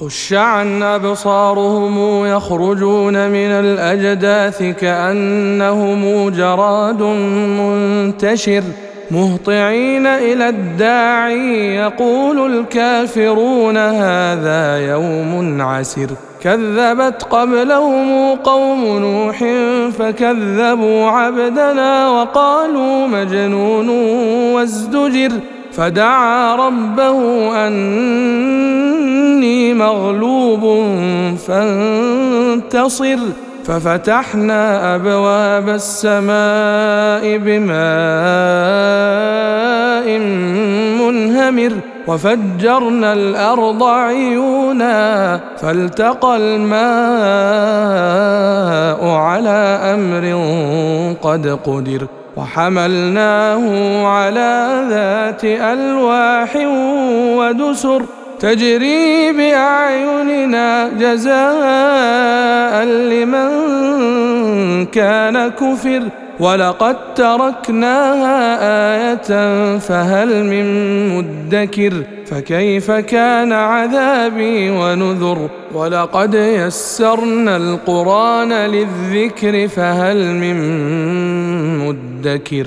خش عن أبصارهم يخرجون من الأجداث كأنهم جراد منتشر مهطعين إلى الداعي يقول الكافرون هذا يوم عسر كذبت قبلهم قوم نوح فكذبوا عبدنا وقالوا مجنون وازدجر فدعا ربه اني مغلوب فانتصر ففتحنا أبواب السماء بماء منهمر وفجرنا الأرض عيونا فالتقى الماء على أمر قد قدر وحملناه على ذات ألواح ودسر. تجري بأعيننا جزاء لمن كان كفر ولقد تركناها آية فهل من مدكر فكيف كان عذابي ونذر ولقد يسرنا القرآن للذكر فهل من مدكر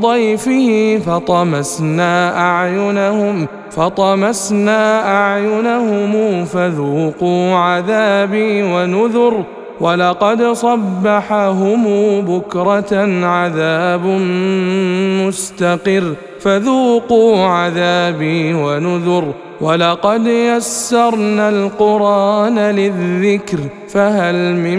ضيفه فطمسنا أعينهم فطمسنا أعينهم فذوقوا عذابي ونذر ولقد صبحهم بكرة عذاب مستقر فذوقوا عذابي ونذر ولقد يسرنا القرآن للذكر فهل من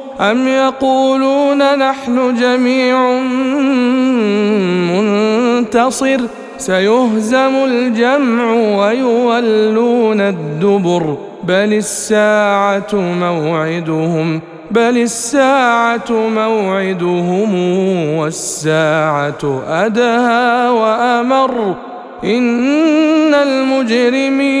ام يقولون نحن جميع منتصر سيهزم الجمع ويولون الدبر بل الساعة موعدهم بل الساعة موعدهم والساعة أدهى وأمر إن المجرمين